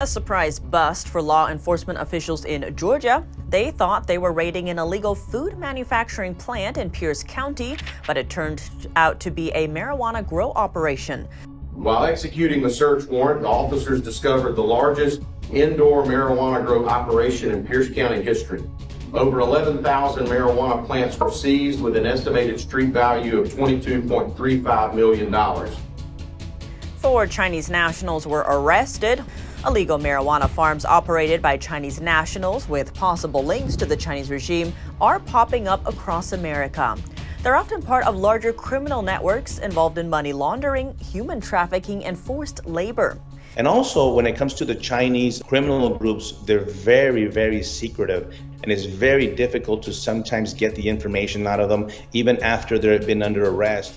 A surprise bust for law enforcement officials in Georgia. They thought they were raiding an illegal food manufacturing plant in Pierce County, but it turned out to be a marijuana grow operation. While executing the search warrant, officers discovered the largest indoor marijuana grow operation in Pierce County history. Over 11,000 marijuana plants were seized with an estimated street value of $22.35 million. Four Chinese nationals were arrested. Illegal marijuana farms operated by Chinese nationals with possible links to the Chinese regime are popping up across America. They're often part of larger criminal networks involved in money laundering, human trafficking, and forced labor. And also, when it comes to the Chinese criminal groups, they're very, very secretive. And it's very difficult to sometimes get the information out of them, even after they've been under arrest.